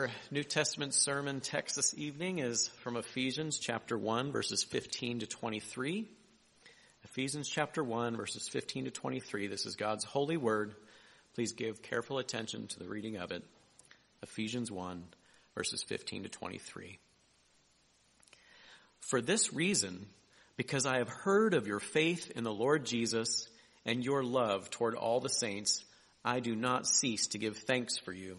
Our New Testament sermon text this evening is from Ephesians chapter 1 verses 15 to 23. Ephesians chapter 1 verses 15 to 23. This is God's holy word. Please give careful attention to the reading of it. Ephesians 1 verses 15 to 23. For this reason, because I have heard of your faith in the Lord Jesus and your love toward all the saints, I do not cease to give thanks for you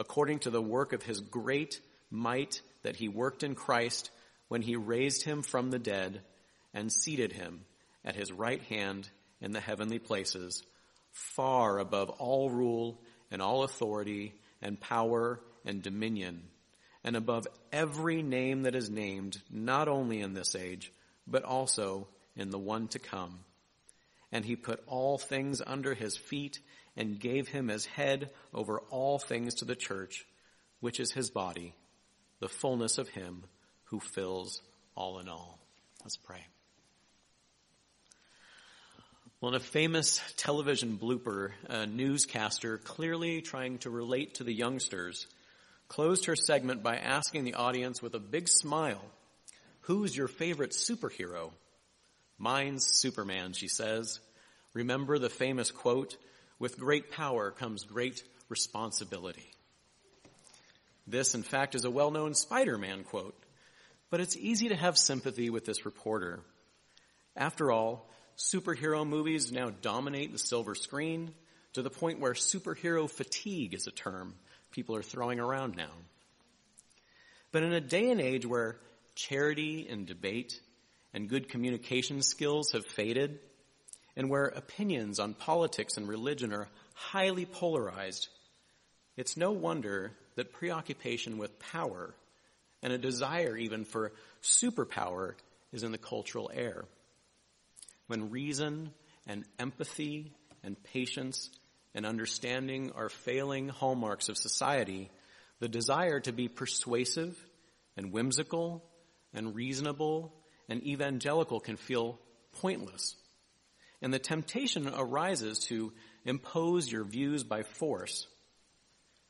according to the work of his great might that he worked in Christ when he raised him from the dead and seated him at his right hand in the heavenly places, far above all rule and all authority and power and dominion, and above every name that is named, not only in this age, but also in the one to come. And he put all things under his feet and gave him as head over all things to the church, which is his body, the fullness of him who fills all in all. Let's pray. Well, in a famous television blooper, a newscaster clearly trying to relate to the youngsters closed her segment by asking the audience with a big smile, who's your favorite superhero? Mine's Superman, she says. Remember the famous quote, with great power comes great responsibility. This, in fact, is a well-known Spider-Man quote, but it's easy to have sympathy with this reporter. After all, superhero movies now dominate the silver screen to the point where superhero fatigue is a term people are throwing around now. But in a day and age where charity and debate and good communication skills have faded, and where opinions on politics and religion are highly polarized, it's no wonder that preoccupation with power and a desire even for superpower is in the cultural air. When reason and empathy and patience and understanding are failing hallmarks of society, the desire to be persuasive and whimsical and reasonable and evangelical can feel pointless. And the temptation arises to impose your views by force.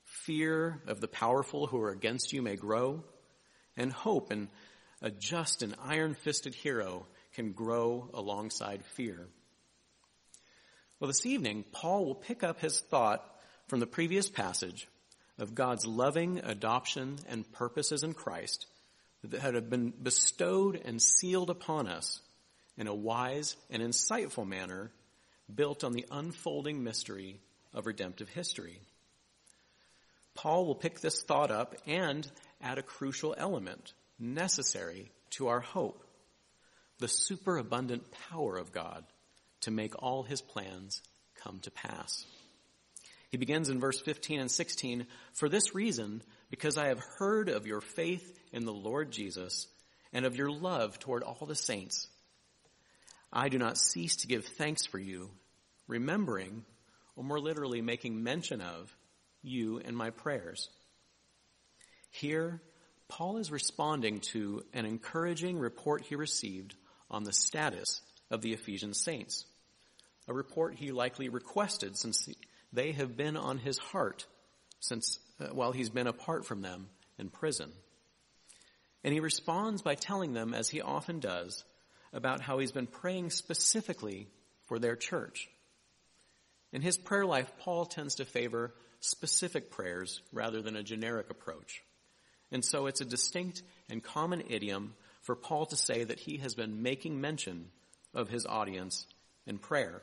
Fear of the powerful who are against you may grow, and hope in a just and iron-fisted hero can grow alongside fear. Well, this evening, Paul will pick up his thought from the previous passage of God's loving adoption and purposes in Christ that have been bestowed and sealed upon us in a wise and insightful manner built on the unfolding mystery of redemptive history. Paul will pick this thought up and add a crucial element necessary to our hope. The superabundant power of God to make all his plans come to pass. He begins in verse 15 and 16, for this reason, because I have heard of your faith in the Lord Jesus and of your love toward all the saints, I do not cease to give thanks for you, remembering, or more literally making mention of, you in my prayers. Here, Paul is responding to an encouraging report he received on the status of the Ephesian saints, a report he likely requested since they have been on his heart since uh, while he's been apart from them in prison. And he responds by telling them, as he often does, about how he's been praying specifically for their church. In his prayer life, Paul tends to favor specific prayers rather than a generic approach. And so it's a distinct and common idiom for Paul to say that he has been making mention of his audience in prayer.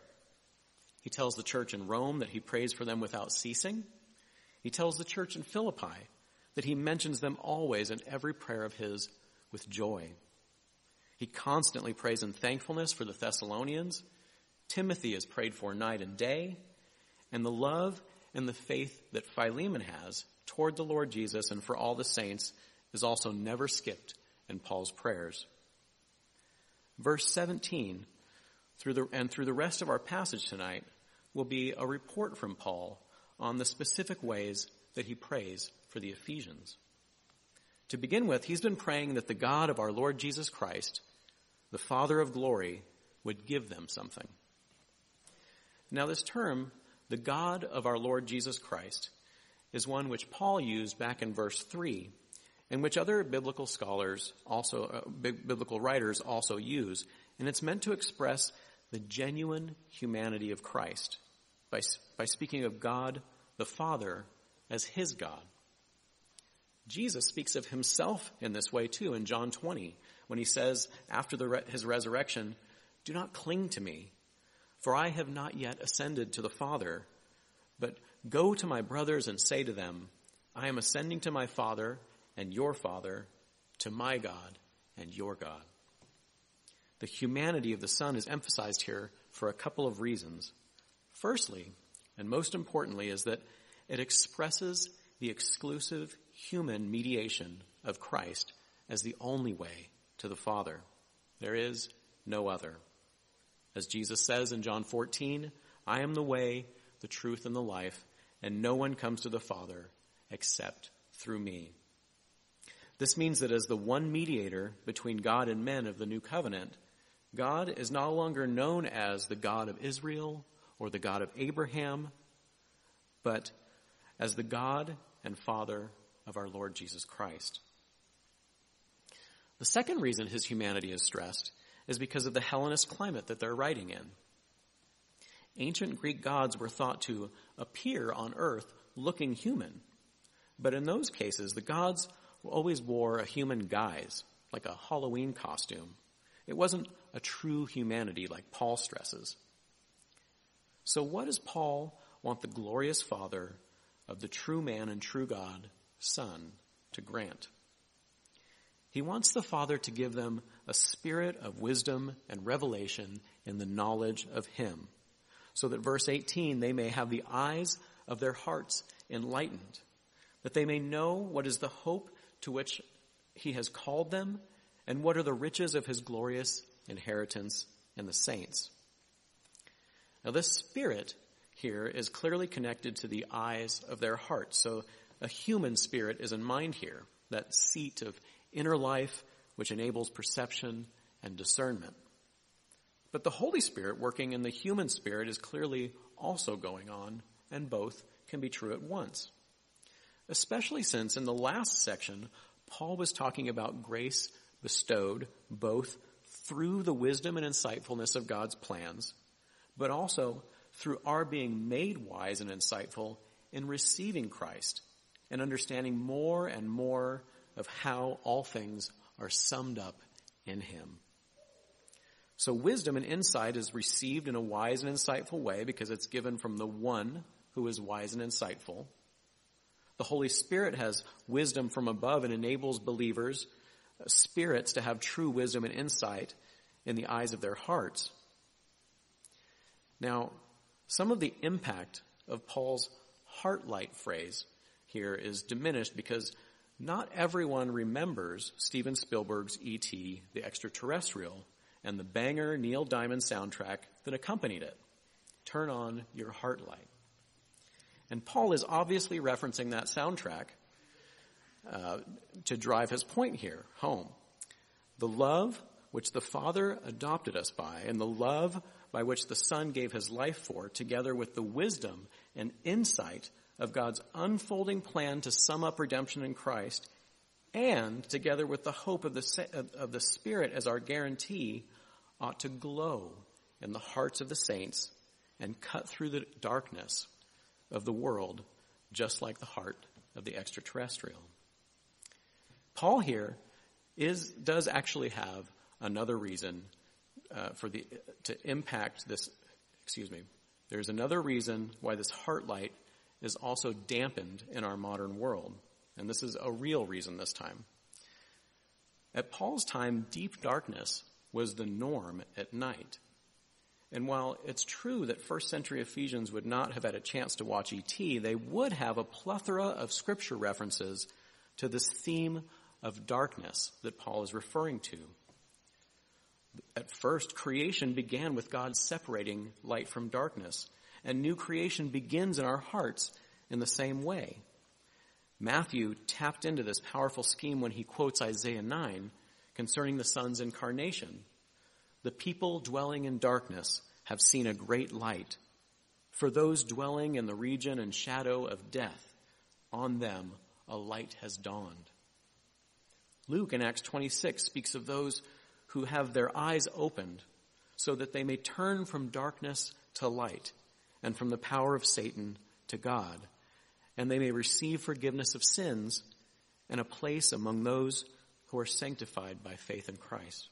He tells the church in Rome that he prays for them without ceasing. He tells the church in Philippi that he mentions them always in every prayer of his with joy. He constantly prays in thankfulness for the Thessalonians. Timothy is prayed for night and day. And the love and the faith that Philemon has toward the Lord Jesus and for all the saints is also never skipped in Paul's prayers. Verse 17 through the, and through the rest of our passage tonight will be a report from Paul on the specific ways that he prays for the Ephesians. To begin with, he's been praying that the God of our Lord Jesus Christ, the Father of glory, would give them something. Now this term, the God of our Lord Jesus Christ, is one which Paul used back in verse 3 and which other biblical scholars also, uh, biblical writers also use. And it's meant to express the genuine humanity of Christ by, by speaking of God the Father as his God. Jesus speaks of himself in this way too in John 20 when he says after the, his resurrection, do not cling to me, for I have not yet ascended to the Father, but go to my brothers and say to them, I am ascending to my Father and your Father, to my God and your God. The humanity of the Son is emphasized here for a couple of reasons. Firstly, and most importantly, is that it expresses the exclusive human mediation of Christ as the only way to the Father. There is no other. As Jesus says in John 14, I am the way, the truth, and the life, and no one comes to the Father except through me. This means that as the one mediator between God and men of the new covenant, God is no longer known as the God of Israel or the God of Abraham, but as the God and Father of our Lord Jesus Christ. The second reason his humanity is stressed is because of the Hellenist climate that they're writing in. Ancient Greek gods were thought to appear on earth looking human. But in those cases, the gods always wore a human guise, like a Halloween costume. It wasn't a true humanity like Paul stresses. So what does Paul want the glorious Father of the true man and true God, Son, to grant? He wants the Father to give them a spirit of wisdom and revelation in the knowledge of Him, so that verse 18, they may have the eyes of their hearts enlightened, that they may know what is the hope to which He has called them and what are the riches of His glorious inheritance in the saints. Now this spirit here is clearly connected to the eyes of their hearts. So a human spirit is in mind here, that seat of inner life which enables perception and discernment. But the Holy Spirit working in the human spirit is clearly also going on, and both can be true at once. Especially since in the last section, Paul was talking about grace bestowed both through the wisdom and insightfulness of God's plans, but also through our being made wise and insightful in receiving Christ and understanding more and more of how all things are summed up in Him. So wisdom and insight is received in a wise and insightful way because it's given from the one who is wise and insightful. The Holy Spirit has wisdom from above and enables believers, uh, spirits to have true wisdom and insight in the eyes of their hearts. Now, some of the impact of Paul's heart light phrase here is diminished because not everyone remembers Steven Spielberg's E.T. the Extraterrestrial and the banger Neil Diamond soundtrack that accompanied it. Turn on your heart light. And Paul is obviously referencing that soundtrack uh, to drive his point here home. The love which the Father adopted us by, and the love by which the Son gave his life for, together with the wisdom and insight of God's unfolding plan to sum up redemption in Christ, and together with the hope of the, of the Spirit as our guarantee, ought to glow in the hearts of the saints and cut through the darkness of the world, just like the heart of the extraterrestrial. Paul here is, does actually have another reason uh, for the, to impact this, excuse me, there's another reason why this heart light is also dampened in our modern world. And this is a real reason this time. At Paul's time, deep darkness was the norm at night. And while it's true that first century Ephesians would not have had a chance to watch E.T., they would have a plethora of scripture references to this theme of darkness that Paul is referring to. At first, creation began with God separating light from darkness, and new creation begins in our hearts in the same way. Matthew tapped into this powerful scheme when he quotes Isaiah 9 concerning the Son's incarnation. The people dwelling in darkness have seen a great light. For those dwelling in the region and shadow of death, on them a light has dawned. Luke in Acts 26 speaks of those who have their eyes opened so that they may turn from darkness to light and from the power of Satan to God and they may receive forgiveness of sins and a place among those who are sanctified by faith in Christ.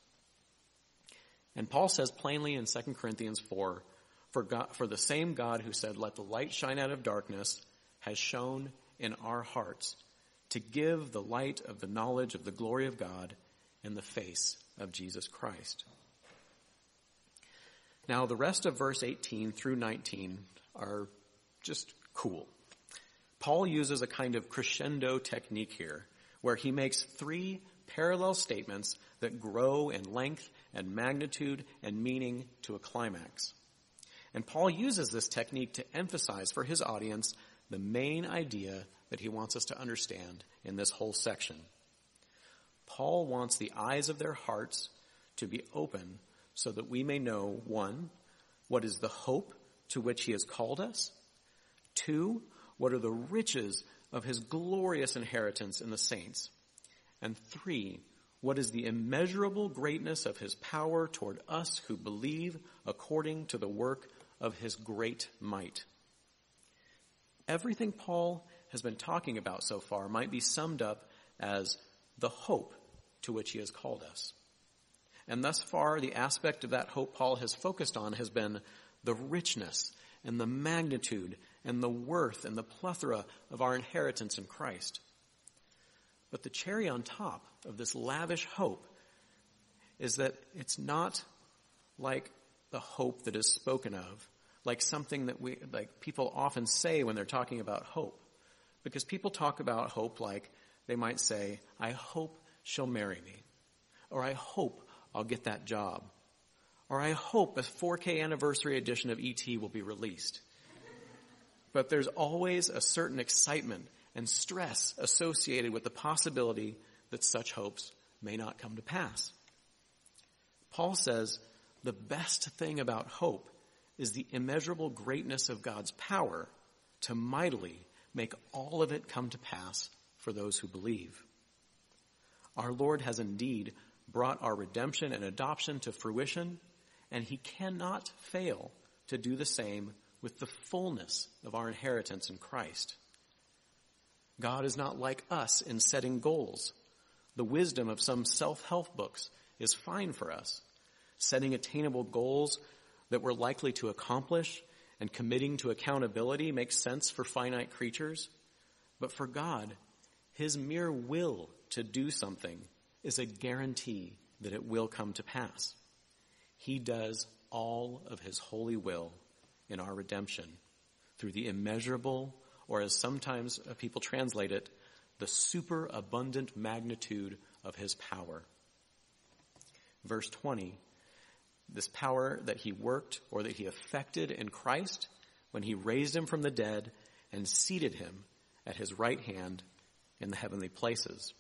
And Paul says plainly in 2 Corinthians 4, for, God, for the same God who said, let the light shine out of darkness, has shone in our hearts to give the light of the knowledge of the glory of God in the face of Jesus Christ. Now the rest of verse 18 through 19 are just cool. Paul uses a kind of crescendo technique here, where he makes three parallel statements that grow in length and magnitude and meaning to a climax. And Paul uses this technique to emphasize for his audience the main idea that he wants us to understand in this whole section. Paul wants the eyes of their hearts to be open so that we may know, one, what is the hope to which he has called us? Two, what are the riches of his glorious inheritance in the saints? And three, what is the immeasurable greatness of his power toward us who believe according to the work of his great might? Everything Paul has been talking about so far might be summed up as the hope to which he has called us. And thus far, the aspect of that hope Paul has focused on has been the richness and the magnitude and the worth and the plethora of our inheritance in Christ. But the cherry on top of this lavish hope is that it's not like the hope that is spoken of, like something that we, like people often say when they're talking about hope. Because people talk about hope like they might say, I hope she'll marry me. Or I hope I'll get that job. Or I hope a 4K anniversary edition of ET will be released but there's always a certain excitement and stress associated with the possibility that such hopes may not come to pass. Paul says the best thing about hope is the immeasurable greatness of God's power to mightily make all of it come to pass for those who believe. Our Lord has indeed brought our redemption and adoption to fruition, and he cannot fail to do the same with the fullness of our inheritance in Christ. God is not like us in setting goals. The wisdom of some self-help books is fine for us. Setting attainable goals that we're likely to accomplish and committing to accountability makes sense for finite creatures. But for God, His mere will to do something is a guarantee that it will come to pass. He does all of His holy will in our redemption through the immeasurable, or as sometimes uh, people translate it, the superabundant magnitude of his power. Verse 20, this power that he worked or that he effected in Christ when he raised him from the dead and seated him at his right hand in the heavenly places.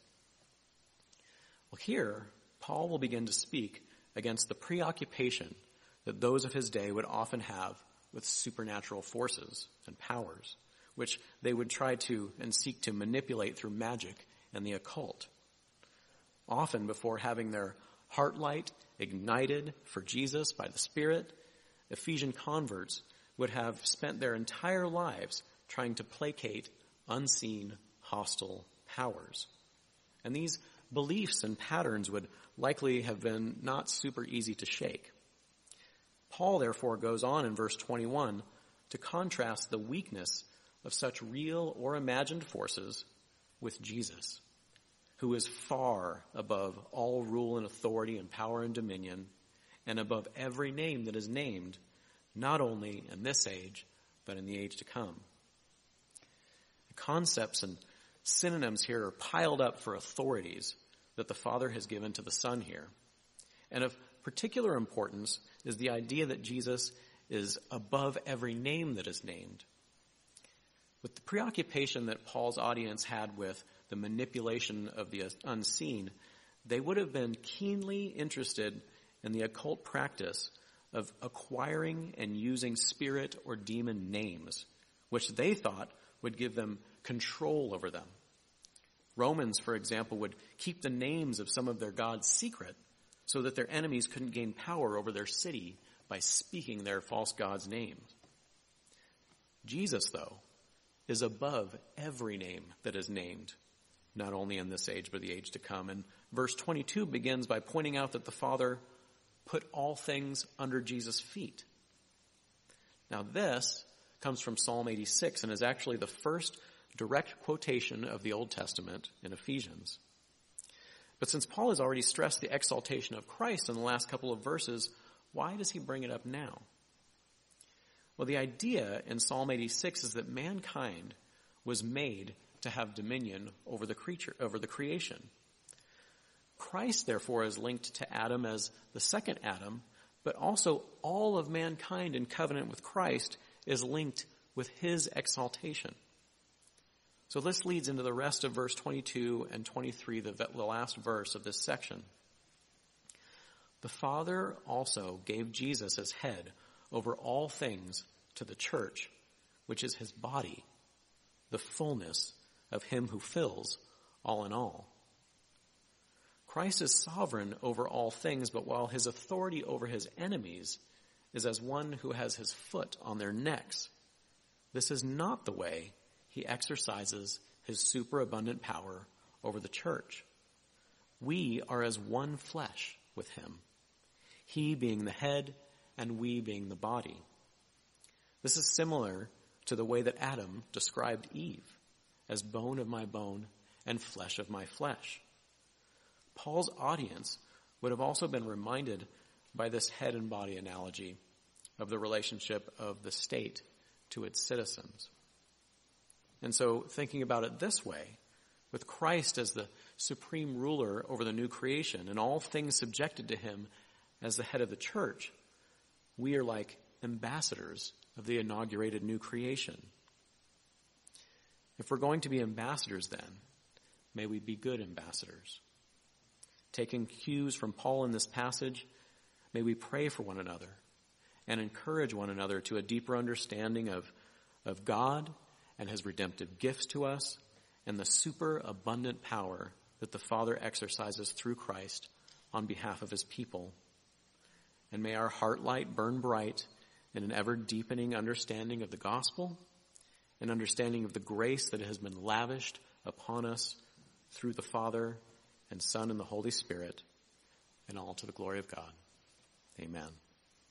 Well, here, Paul will begin to speak against the preoccupation that those of his day would often have with supernatural forces and powers, which they would try to and seek to manipulate through magic and the occult. Often before having their heart light ignited for Jesus by the Spirit, Ephesian converts would have spent their entire lives trying to placate unseen hostile powers. And these beliefs and patterns would likely have been not super easy to shake. Paul therefore goes on in verse 21 to contrast the weakness of such real or imagined forces with Jesus, who is far above all rule and authority and power and dominion, and above every name that is named, not only in this age, but in the age to come. The concepts and synonyms here are piled up for authorities that the Father has given to the Son here. And of particular importance is the idea that Jesus is above every name that is named. With the preoccupation that Paul's audience had with the manipulation of the unseen, they would have been keenly interested in the occult practice of acquiring and using spirit or demon names, which they thought would give them control over them. Romans, for example, would keep the names of some of their gods secret so that their enemies couldn't gain power over their city by speaking their false gods' names. Jesus, though, is above every name that is named, not only in this age, but the age to come. And verse 22 begins by pointing out that the Father put all things under Jesus' feet. Now, this comes from Psalm 86 and is actually the first direct quotation of the Old Testament in Ephesians. But since Paul has already stressed the exaltation of Christ in the last couple of verses, why does he bring it up now? Well, the idea in Psalm 86 is that mankind was made to have dominion over the creature, over the creation. Christ, therefore, is linked to Adam as the second Adam, but also all of mankind in covenant with Christ is linked with his exaltation. So this leads into the rest of verse 22 and 23, the, the last verse of this section. The Father also gave Jesus as head over all things to the church, which is his body, the fullness of him who fills all in all. Christ is sovereign over all things, but while his authority over his enemies is as one who has his foot on their necks, this is not the way he exercises his superabundant power over the church. We are as one flesh with him, he being the head and we being the body. This is similar to the way that Adam described Eve as bone of my bone and flesh of my flesh. Paul's audience would have also been reminded by this head and body analogy of the relationship of the state to its citizens. And so thinking about it this way, with Christ as the supreme ruler over the new creation and all things subjected to him as the head of the church, we are like ambassadors of the inaugurated new creation. If we're going to be ambassadors then, may we be good ambassadors. Taking cues from Paul in this passage, may we pray for one another and encourage one another to a deeper understanding of, of God and his redemptive gifts to us and the super abundant power that the Father exercises through Christ on behalf of his people. And may our heart light burn bright in an ever deepening understanding of the gospel, an understanding of the grace that has been lavished upon us through the Father and Son and the Holy Spirit, and all to the glory of God. Amen.